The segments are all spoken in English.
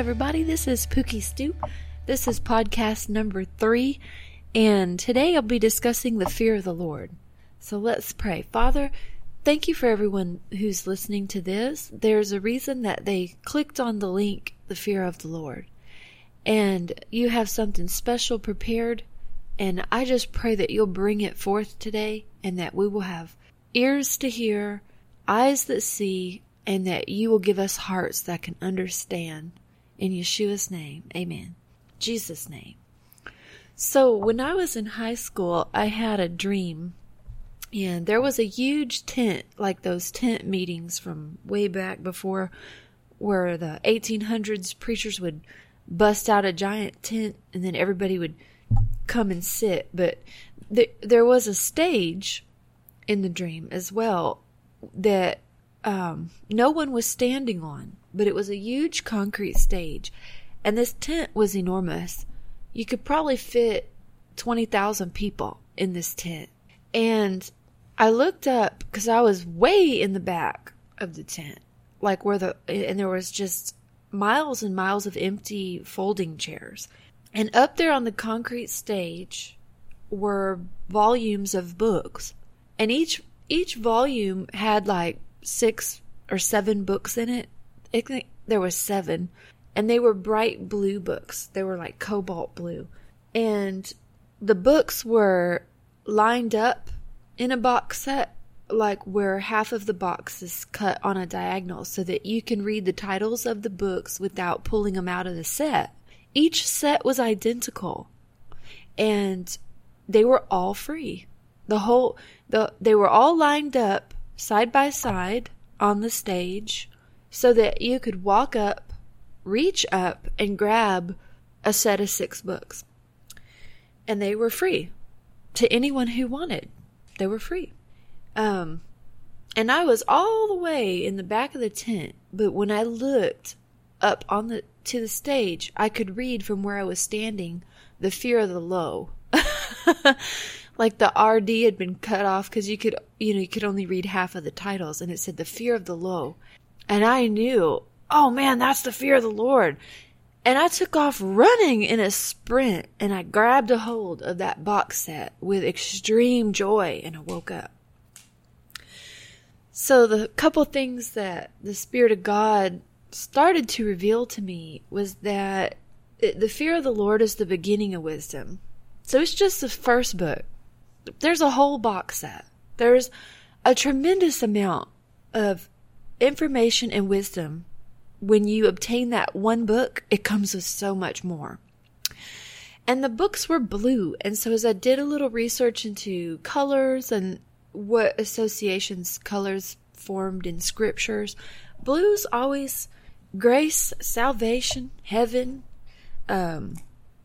everybody. This is Pookie Stoop. This is podcast number three, and today I'll be discussing the fear of the Lord. So let's pray. Father, thank you for everyone who's listening to this. There's a reason that they clicked on the link, The Fear of the Lord. And you have something special prepared, and I just pray that you'll bring it forth today and that we will have ears to hear, eyes that see, and that you will give us hearts that can understand. In Yeshua's name, amen. Jesus' name. So, when I was in high school, I had a dream, and there was a huge tent, like those tent meetings from way back before, where the 1800s preachers would bust out a giant tent and then everybody would come and sit. But th- there was a stage in the dream as well that um, no one was standing on, but it was a huge concrete stage. And this tent was enormous. You could probably fit 20,000 people in this tent. And I looked up because I was way in the back of the tent, like where the, and there was just miles and miles of empty folding chairs. And up there on the concrete stage were volumes of books. And each each volume had like six or seven books in it. I think there was seven, and they were bright blue books. They were like cobalt blue, and the books were lined up in a box set, like where half of the box is cut on a diagonal, so that you can read the titles of the books without pulling them out of the set. Each set was identical, and they were all free. The whole the they were all lined up side by side on the stage so that you could walk up, reach up, and grab a set of six books. And they were free to anyone who wanted. They were free. Um, and I was all the way in the back of the tent, but when I looked up on the to the stage, I could read from where I was standing the fear of the low. like the RD had been cut off because you could, you know, you could only read half of the titles, and it said the fear of the low, and I knew, oh man, that's the fear of the Lord, and I took off running in a sprint, and I grabbed a hold of that box set with extreme joy, and I woke up. So the couple things that the Spirit of God started to reveal to me was that the fear of the Lord is the beginning of wisdom. So it's just the first book there's a whole box set. There's a tremendous amount of information and wisdom. When you obtain that one book, it comes with so much more. And the books were blue. And so as I did a little research into colors and what associations colors formed in scriptures, blue's always grace, salvation, heaven, um,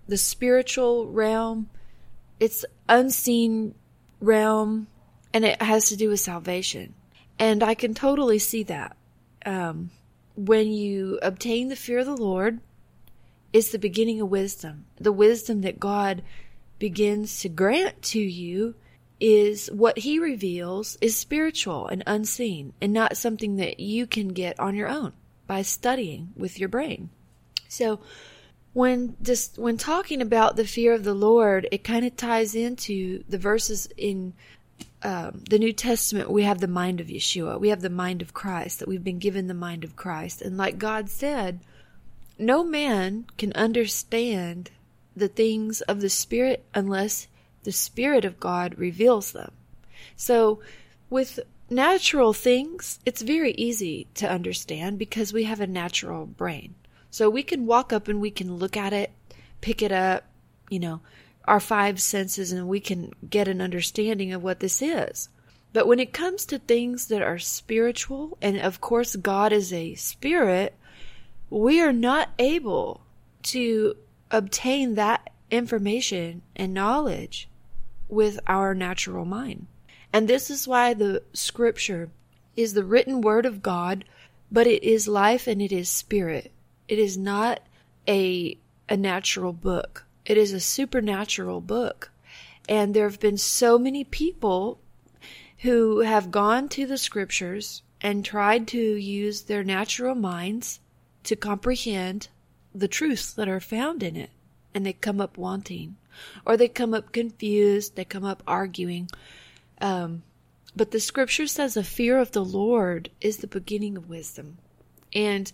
the spiritual realm, it's unseen realm and it has to do with salvation. And I can totally see that. Um, when you obtain the fear of the Lord, it's the beginning of wisdom. The wisdom that God begins to grant to you is what he reveals is spiritual and unseen and not something that you can get on your own by studying with your brain. So when just when talking about the fear of the Lord, it kind of ties into the verses in um, the New Testament. We have the mind of Yeshua. We have the mind of Christ. That we've been given the mind of Christ, and like God said, no man can understand the things of the Spirit unless the Spirit of God reveals them. So, with natural things, it's very easy to understand because we have a natural brain. So we can walk up and we can look at it, pick it up, you know, our five senses, and we can get an understanding of what this is. But when it comes to things that are spiritual, and of course God is a spirit, we are not able to obtain that information and knowledge with our natural mind. And this is why the scripture is the written word of God, but it is life and it is spirit. It is not a a natural book. It is a supernatural book. And there have been so many people who have gone to the scriptures and tried to use their natural minds to comprehend the truths that are found in it and they come up wanting or they come up confused, they come up arguing. Um, but the scripture says the fear of the Lord is the beginning of wisdom. And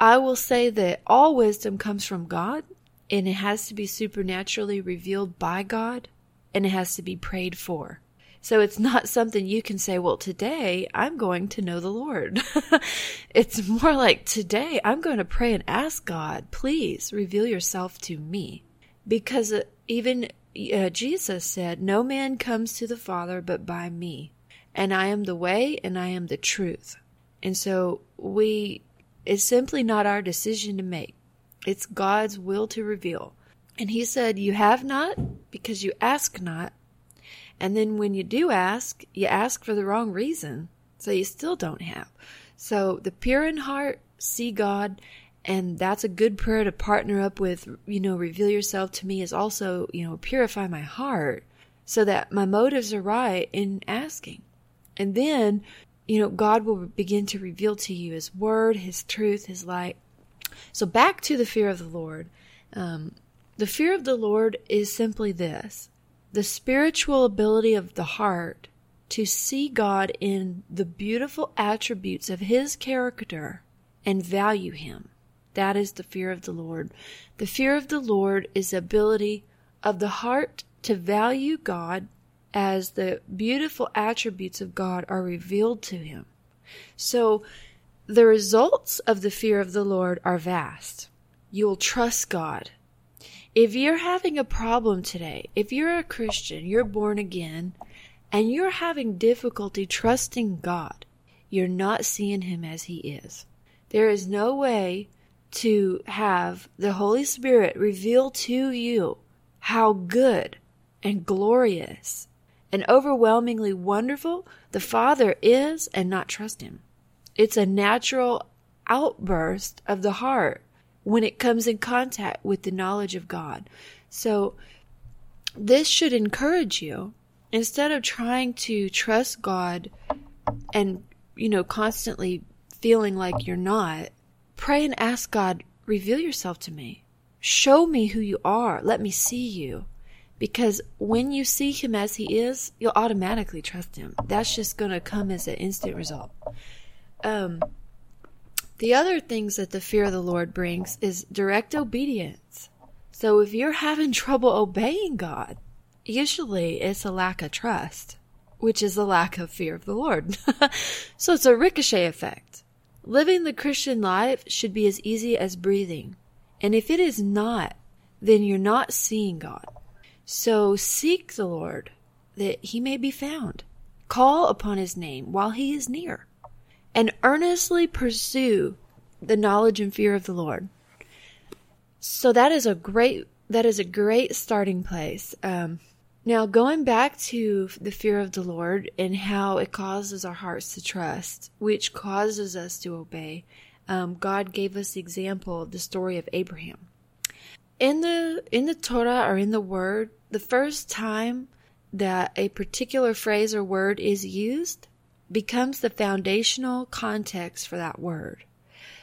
I will say that all wisdom comes from God and it has to be supernaturally revealed by God and it has to be prayed for. So it's not something you can say, well, today I'm going to know the Lord. it's more like today I'm going to pray and ask God, please reveal yourself to me. Because uh, even uh, Jesus said, no man comes to the Father but by me. And I am the way and I am the truth. And so we, it's simply not our decision to make. It's God's will to reveal. And he said, you have not because you ask not. And then when you do ask, you ask for the wrong reason. So you still don't have. So the pure in heart see God and that's a good prayer to partner up with, you know, reveal yourself to me is also, you know, purify my heart so that my motives are right in asking. And then, you know, God will begin to reveal to you His word, His truth, His light. So back to the fear of the Lord. Um, the fear of the Lord is simply this the spiritual ability of the heart to see God in the beautiful attributes of His character and value Him. That is the fear of the Lord. The fear of the Lord is the ability of the heart to value God as the beautiful attributes of God are revealed to him. So the results of the fear of the Lord are vast. You will trust God. If you're having a problem today, if you're a Christian, you're born again, and you're having difficulty trusting God, you're not seeing Him as He is. There is no way to have the Holy Spirit reveal to you how good and glorious and overwhelmingly wonderful the Father is and not trust Him. It's a natural outburst of the heart when it comes in contact with the knowledge of God. So, this should encourage you instead of trying to trust God and, you know, constantly feeling like you're not, pray and ask God, reveal yourself to me. Show me who you are. Let me see you. Because when you see him as he is, you'll automatically trust him. That's just going to come as an instant result. Um, the other things that the fear of the Lord brings is direct obedience. So if you're having trouble obeying God, usually it's a lack of trust, which is a lack of fear of the Lord. so it's a ricochet effect. Living the Christian life should be as easy as breathing. And if it is not, then you're not seeing God. So seek the Lord that he may be found. Call upon his name while he is near, and earnestly pursue the knowledge and fear of the Lord. So that is a great that is a great starting place. Um, now, going back to the fear of the Lord and how it causes our hearts to trust, which causes us to obey, um, God gave us the example of the story of Abraham. In the in the Torah or in the Word, the first time that a particular phrase or word is used becomes the foundational context for that word.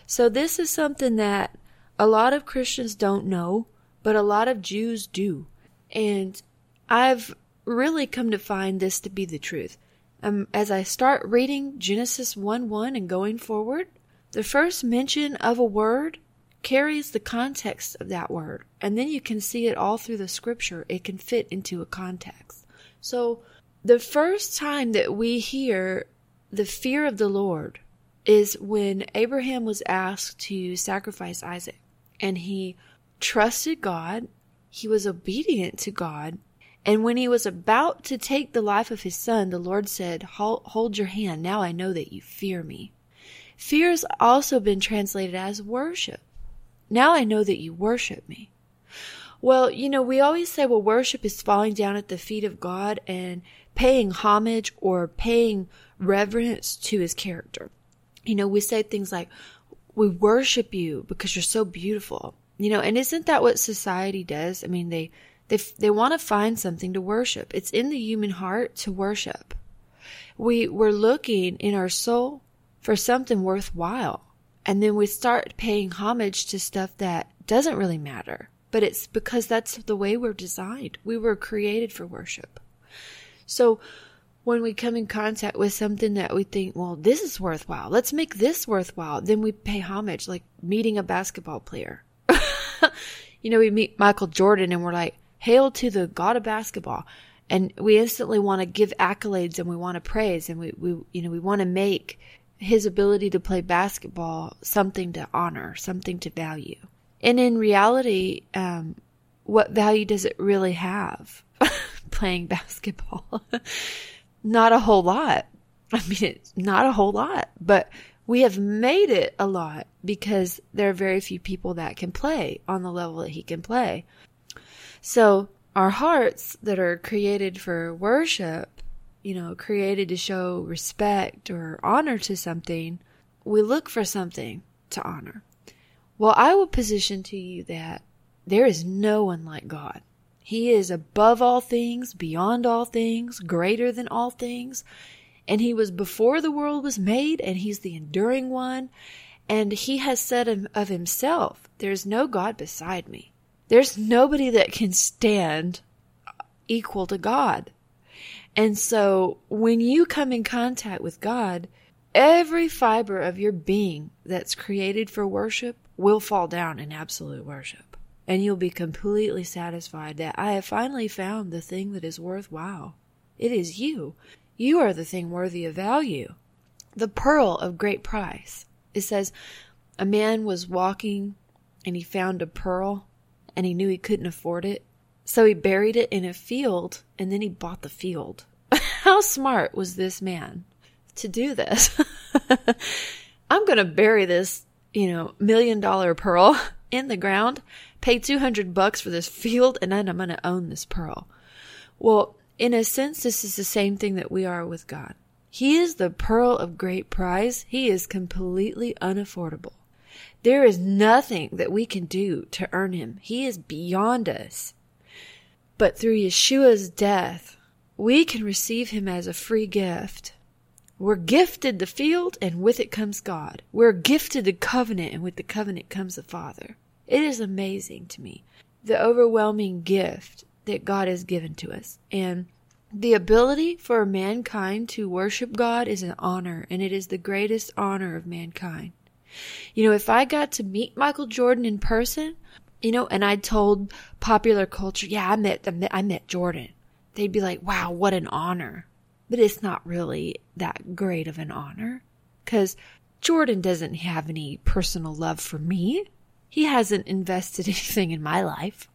So this is something that a lot of Christians don't know, but a lot of Jews do. And I've really come to find this to be the truth. Um, as I start reading Genesis 1 1 and going forward, the first mention of a word carries the context of that word. And then you can see it all through the scripture. It can fit into a context. So the first time that we hear the fear of the Lord is when Abraham was asked to sacrifice Isaac. And he trusted God. He was obedient to God. And when he was about to take the life of his son, the Lord said, Hold your hand. Now I know that you fear me. Fear has also been translated as worship. Now I know that you worship me. Well, you know, we always say, well, worship is falling down at the feet of God and paying homage or paying reverence to his character. You know, we say things like, we worship you because you're so beautiful. You know, and isn't that what society does? I mean, they, they, they want to find something to worship. It's in the human heart to worship. We, we're looking in our soul for something worthwhile And then we start paying homage to stuff that doesn't really matter. But it's because that's the way we're designed. We were created for worship. So when we come in contact with something that we think, well, this is worthwhile, let's make this worthwhile, then we pay homage, like meeting a basketball player. you know, we meet Michael Jordan and we're like, hail to the god of basketball. And we instantly want to give accolades and we want to praise and we, we you know, we want to make his ability to play basketball something to honor, something to value. And in reality, um, what value does it really have playing basketball? not a whole lot. I mean, it's not a whole lot, but we have made it a lot because there are very few people that can play on the level that he can play. So our hearts that are created for worship, you know, created to show respect or honor to something, we look for something to honor. Well, I will position to you that there is no one like God. He is above all things, beyond all things, greater than all things. And he was before the world was made, and he's the enduring one. And he has said of himself, There's no God beside me. There's nobody that can stand equal to God. And so when you come in contact with God, every fiber of your being that's created for worship will fall down in absolute worship. And you'll be completely satisfied that I have finally found the thing that is worthwhile. It is you. You are the thing worthy of value. The pearl of great price. It says, a man was walking and he found a pearl and he knew he couldn't afford it. So he buried it in a field and then he bought the field. How smart was this man to do this? I'm going to bury this, you know, million dollar pearl in the ground, pay 200 bucks for this field, and then I'm going to own this pearl. Well, in a sense, this is the same thing that we are with God. He is the pearl of great price. He is completely unaffordable. There is nothing that we can do to earn him. He is beyond us. But through Yeshua's death, we can receive him as a free gift. We're gifted the field, and with it comes God. We're gifted the covenant, and with the covenant comes the Father. It is amazing to me the overwhelming gift that God has given to us. And the ability for mankind to worship God is an honor, and it is the greatest honor of mankind. You know, if I got to meet Michael Jordan in person, you know, and I told popular culture, yeah, I met, I met Jordan, they'd be like, wow, what an honor. But it's not really that great of an honor because Jordan doesn't have any personal love for me. He hasn't invested anything in my life.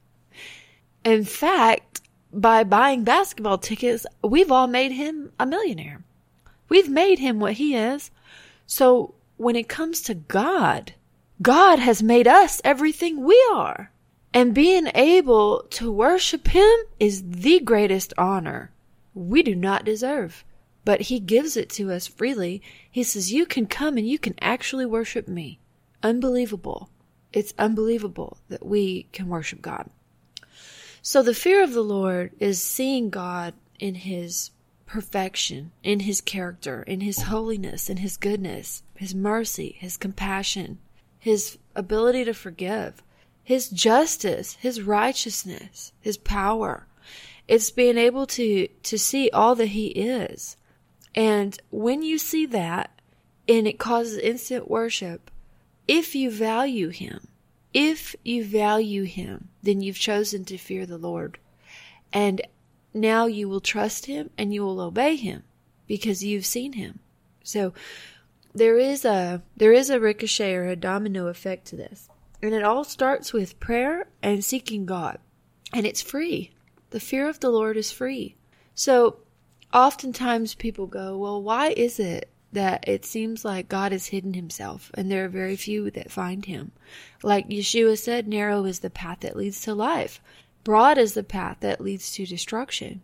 In fact, by buying basketball tickets, we've all made him a millionaire. We've made him what he is. So when it comes to God, God has made us everything we are. And being able to worship Him is the greatest honor we do not deserve. But He gives it to us freely. He says, You can come and you can actually worship me. Unbelievable. It's unbelievable that we can worship God. So the fear of the Lord is seeing God in His perfection in his character, in his holiness, in his goodness, his mercy, his compassion, his ability to forgive, his justice, his righteousness, his power. It's being able to, to see all that he is. And when you see that, and it causes instant worship, if you value him, if you value him, then you've chosen to fear the Lord. And now you will trust him and you will obey him because you've seen him. So there is a there is a ricochet or a domino effect to this. And it all starts with prayer and seeking God. And it's free. The fear of the Lord is free. So oftentimes people go, well, why is it that it seems like God has hidden himself and there are very few that find him? Like Yeshua said, narrow is the path that leads to life. Broad is the path that leads to destruction.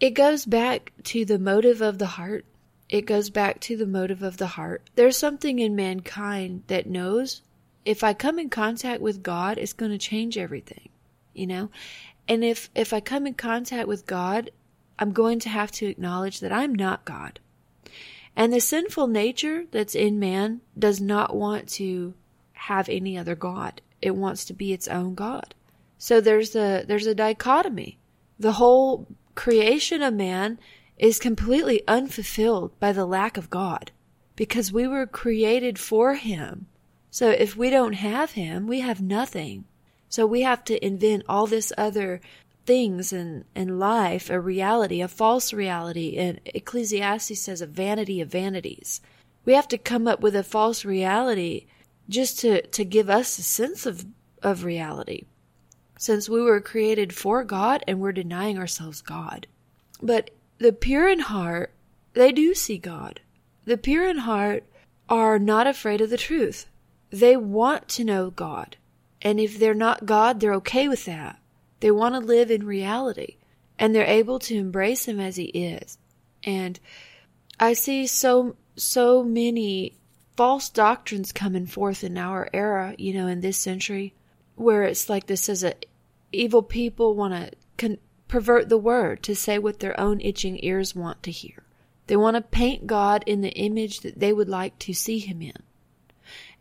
It goes back to the motive of the heart. It goes back to the motive of the heart. There's something in mankind that knows if I come in contact with God, it's going to change everything, you know? And if, if I come in contact with God, I'm going to have to acknowledge that I'm not God. And the sinful nature that's in man does not want to have any other God. It wants to be its own God. So there's a, there's a dichotomy. The whole creation of man is completely unfulfilled by the lack of God because we were created for Him. So if we don't have Him, we have nothing. So we have to invent all this other things in, in life, a reality, a false reality. And Ecclesiastes says a vanity of vanities. We have to come up with a false reality just to, to give us a sense of, of reality. Since we were created for God and we're denying ourselves God. But the pure in heart, they do see God. The pure in heart are not afraid of the truth. They want to know God. And if they're not God, they're okay with that. They want to live in reality and they're able to embrace him as he is. And I see so, so many false doctrines coming forth in our era, you know, in this century, where it's like this is a evil people want to con- pervert the word to say what their own itching ears want to hear. They want to paint God in the image that they would like to see him in.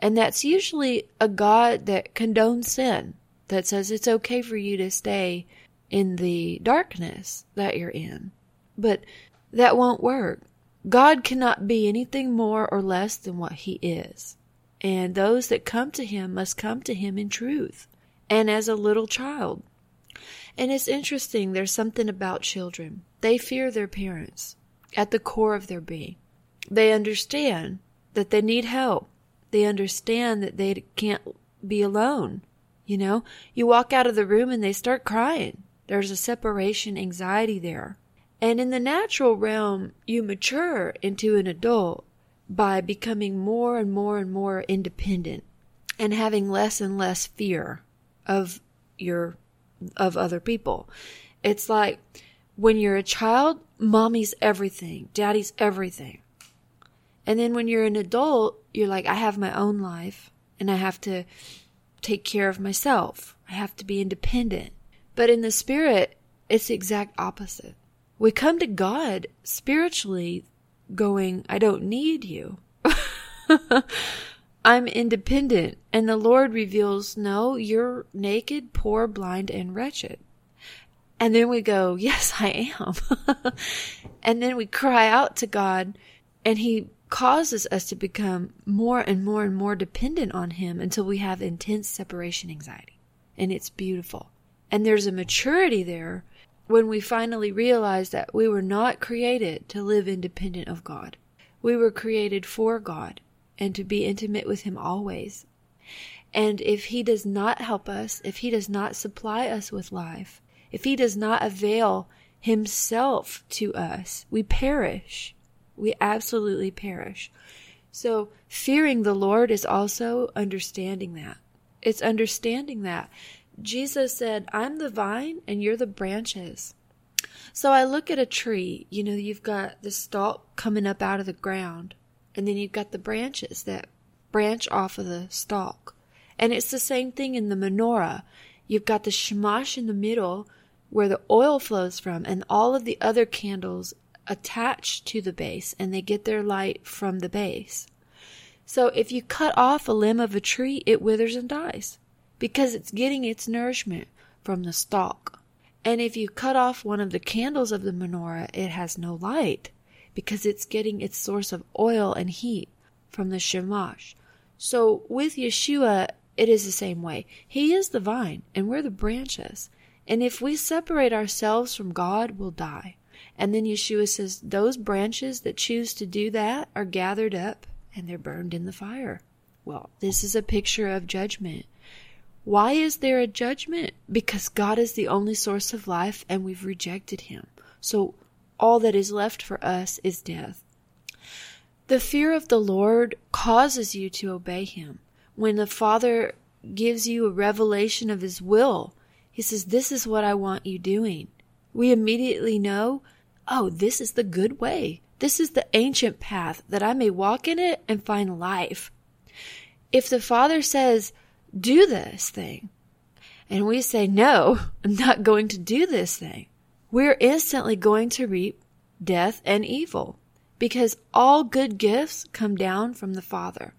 And that's usually a God that condones sin that says it's okay for you to stay in the darkness that you're in. But that won't work. God cannot be anything more or less than what He is. And those that come to Him must come to Him in truth and as a little child. And it's interesting, there's something about children. They fear their parents at the core of their being. They understand that they need help. They understand that they can't be alone. You know, you walk out of the room and they start crying. There's a separation anxiety there. And in the natural realm, you mature into an adult by becoming more and more and more independent and having less and less fear of your of other people. It's like when you're a child, mommy's everything, daddy's everything. And then when you're an adult, you're like I have my own life and I have to take care of myself. I have to be independent. But in the spirit, it's the exact opposite. We come to God spiritually going, I don't need you. I'm independent. And the Lord reveals, no, you're naked, poor, blind, and wretched. And then we go, yes, I am. and then we cry out to God and He causes us to become more and more and more dependent on Him until we have intense separation anxiety. And it's beautiful. And there's a maturity there when we finally realize that we were not created to live independent of God. We were created for God and to be intimate with Him always. And if He does not help us, if He does not supply us with life, if He does not avail Himself to us, we perish we absolutely perish. So, fearing the Lord is also understanding that. It's understanding that. Jesus said, I'm the vine and you're the branches. So I look at a tree, you know, you've got the stalk coming up out of the ground, and then you've got the branches that branch off of the stalk. And it's the same thing in the menorah. You've got the shamash in the middle where the oil flows from, and all of the other candles attached to the base and they get their light from the base. So if you cut off a limb of a tree, it withers and dies because it's getting its nourishment from the stalk. And if you cut off one of the candles of the menorah, it has no light because it's getting its source of oil and heat from the shamash. So with Yeshua, it is the same way. He is the vine and we're the branches. And if we separate ourselves from God, we'll die. And then Yeshua says, Those branches that choose to do that are gathered up and they're burned in the fire. Well, this is a picture of judgment. Why is there a judgment? Because God is the only source of life and we've rejected Him. So all that is left for us is death. The fear of the Lord causes you to obey Him. When the Father gives you a revelation of His will, He says, This is what I want you doing. We immediately know oh, this is the good way. This is the ancient path that I may walk in it and find life. If the Father says, do this thing, and we say, no, I'm not going to do this thing, we're instantly going to reap death and evil because all good gifts come down from the Father.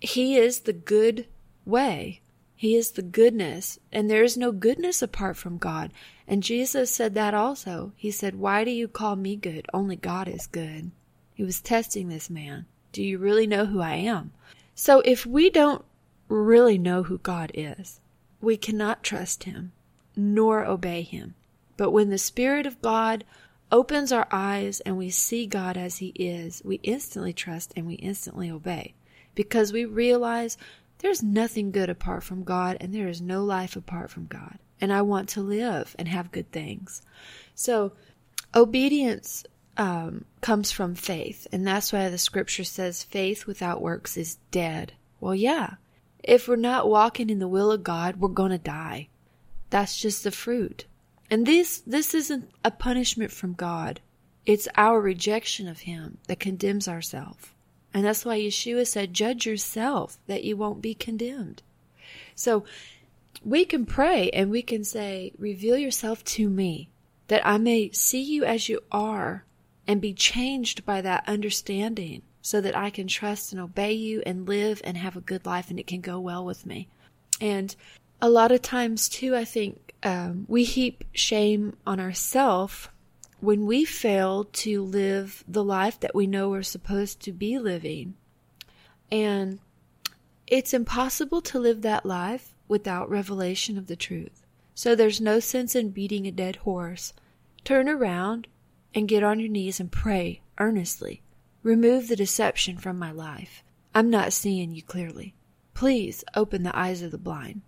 He is the good way. He is the goodness, and there is no goodness apart from God. And Jesus said that also. He said, Why do you call me good? Only God is good. He was testing this man. Do you really know who I am? So if we don't really know who God is, we cannot trust him nor obey him. But when the Spirit of God opens our eyes and we see God as He is, we instantly trust and we instantly obey because we realize there's nothing good apart from God and there is no life apart from God. And I want to live and have good things. So, obedience um, comes from faith. And that's why the scripture says faith without works is dead. Well, yeah. If we're not walking in the will of God, we're going to die. That's just the fruit. And this, this isn't a punishment from God. It's our rejection of Him that condemns ourselves. And that's why Yeshua said, judge yourself that you won't be condemned. So we can pray and we can say, reveal yourself to me that I may see you as you are and be changed by that understanding so that I can trust and obey you and live and have a good life and it can go well with me. And a lot of times too, I think um, we heap shame on ourselves when we fail to live the life that we know we're supposed to be living. And it's impossible to live that life without revelation of the truth. So there's no sense in beating a dead horse. Turn around and get on your knees and pray earnestly. Remove the deception from my life. I'm not seeing you clearly. Please open the eyes of the blind.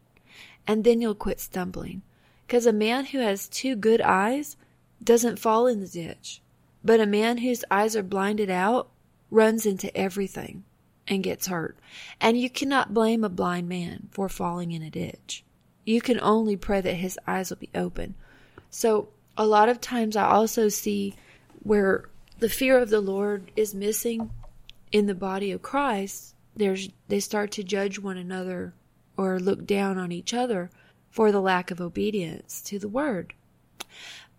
And then you'll quit stumbling. Because a man who has two good eyes doesn't fall in the ditch, but a man whose eyes are blinded out runs into everything and gets hurt. And you cannot blame a blind man for falling in a ditch. You can only pray that his eyes will be open. So, a lot of times I also see where the fear of the Lord is missing in the body of Christ. There's they start to judge one another or look down on each other for the lack of obedience to the word.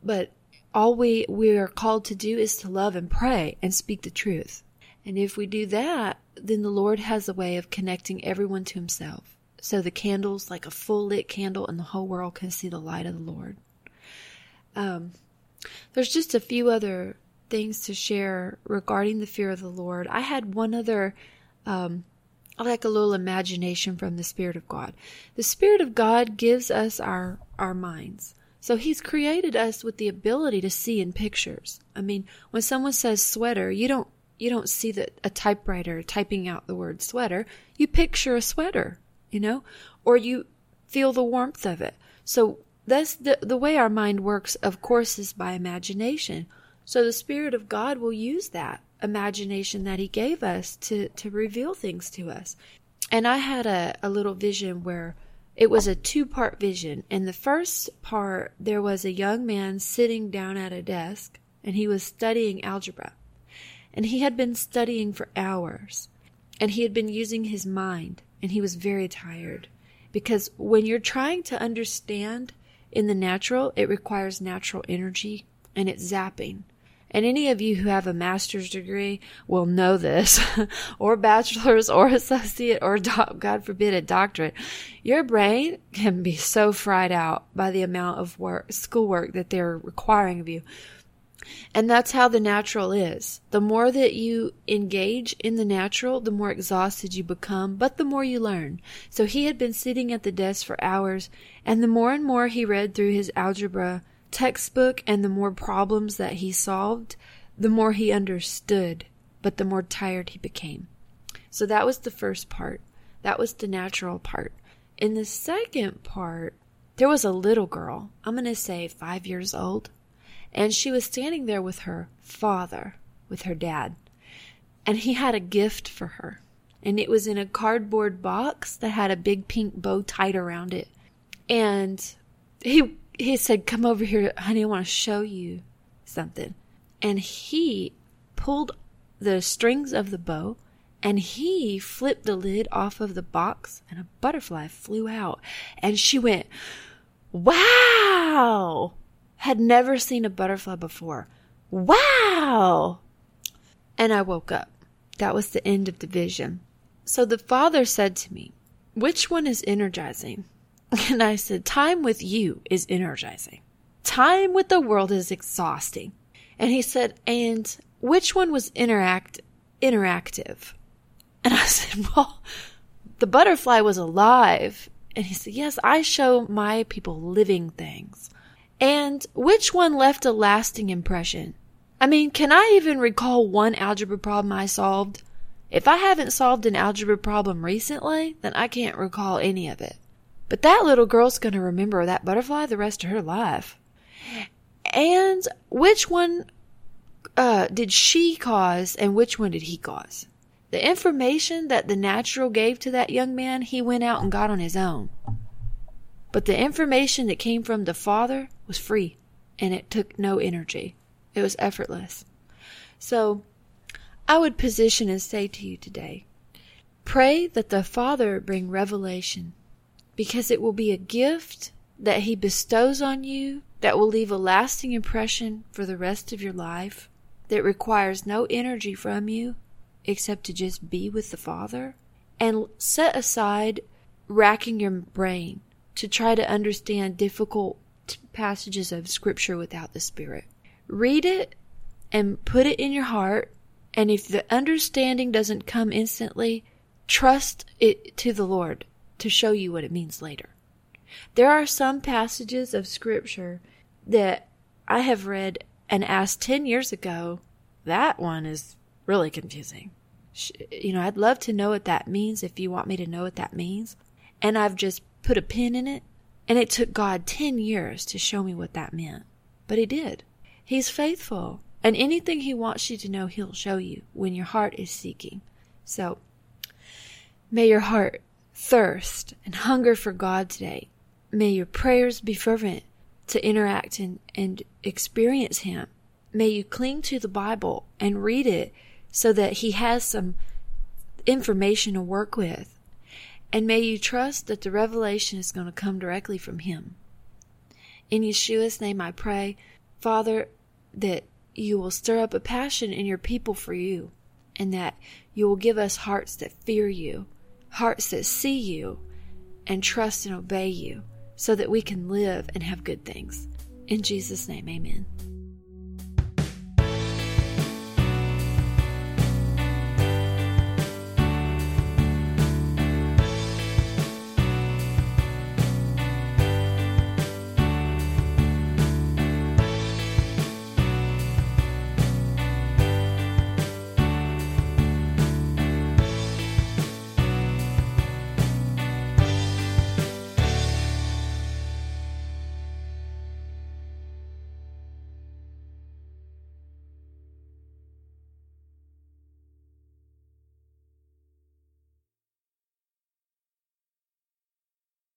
But all we, we are called to do is to love and pray and speak the truth. And if we do that, then the Lord has a way of connecting everyone to himself. So the candle's like a full lit candle and the whole world can see the light of the Lord. Um, there's just a few other things to share regarding the fear of the Lord. I had one other um, like a little imagination from the Spirit of God. The Spirit of God gives us our, our minds. So He's created us with the ability to see in pictures. I mean, when someone says sweater, you don't you don't see the, a typewriter typing out the word sweater. You picture a sweater, you know, or you feel the warmth of it. So that's the the way our mind works. Of course, is by imagination. So the Spirit of God will use that imagination that he gave us to, to reveal things to us. And I had a, a little vision where it was a two part vision. In the first part, there was a young man sitting down at a desk and he was studying algebra. And he had been studying for hours and he had been using his mind and he was very tired. Because when you're trying to understand in the natural, it requires natural energy and it's zapping. And any of you who have a master's degree will know this, or bachelor's, or associate, or doc, God forbid a doctorate. Your brain can be so fried out by the amount of work, schoolwork that they're requiring of you. And that's how the natural is. The more that you engage in the natural, the more exhausted you become, but the more you learn. So he had been sitting at the desk for hours, and the more and more he read through his algebra textbook and the more problems that he solved, the more he understood, but the more tired he became. So that was the first part. That was the natural part. In the second part, there was a little girl, I'm going to say five years old, and she was standing there with her father, with her dad, and he had a gift for her. And it was in a cardboard box that had a big pink bow tied around it. And he he said, Come over here, honey, I want to show you something. And he pulled the strings of the bow and he flipped the lid off of the box and a butterfly flew out. And she went, Wow! Had never seen a butterfly before. Wow! And I woke up. That was the end of the vision. So the Father said to me, Which one is energizing? And I said, Time with you is energizing. Time with the world is exhausting. And he said, And which one was interact interactive? And I said, Well, the butterfly was alive. And he said, Yes, I show my people living things. And which one left a lasting impression? I mean, can I even recall one algebra problem I solved? If I haven't solved an algebra problem recently, then I can't recall any of it. But that little girl's going to remember that butterfly the rest of her life. And which one uh, did she cause and which one did he cause? The information that the natural gave to that young man, he went out and got on his own. But the information that came from the Father was free and it took no energy. It was effortless. So I would position and say to you today pray that the Father bring revelation because it will be a gift that He bestows on you that will leave a lasting impression for the rest of your life, that requires no energy from you except to just be with the Father, and set aside racking your brain to try to understand difficult passages of Scripture without the Spirit. Read it and put it in your heart and if the understanding doesn't come instantly, trust it to the Lord to show you what it means later. There are some passages of scripture that I have read and asked 10 years ago. That one is really confusing. You know, I'd love to know what that means if you want me to know what that means. And I've just put a pin in it. And it took God 10 years to show me what that meant. But He did. He's faithful. And anything He wants you to know, He'll show you when your heart is seeking. So, may your heart thirst and hunger for God today. May your prayers be fervent to interact and, and experience Him. May you cling to the Bible and read it so that He has some information to work with. And may you trust that the revelation is going to come directly from Him. In Yeshua's name I pray, Father, that you will stir up a passion in your people for you, and that you will give us hearts that fear you, hearts that see you, and trust and obey you, so that we can live and have good things. In Jesus' name, amen.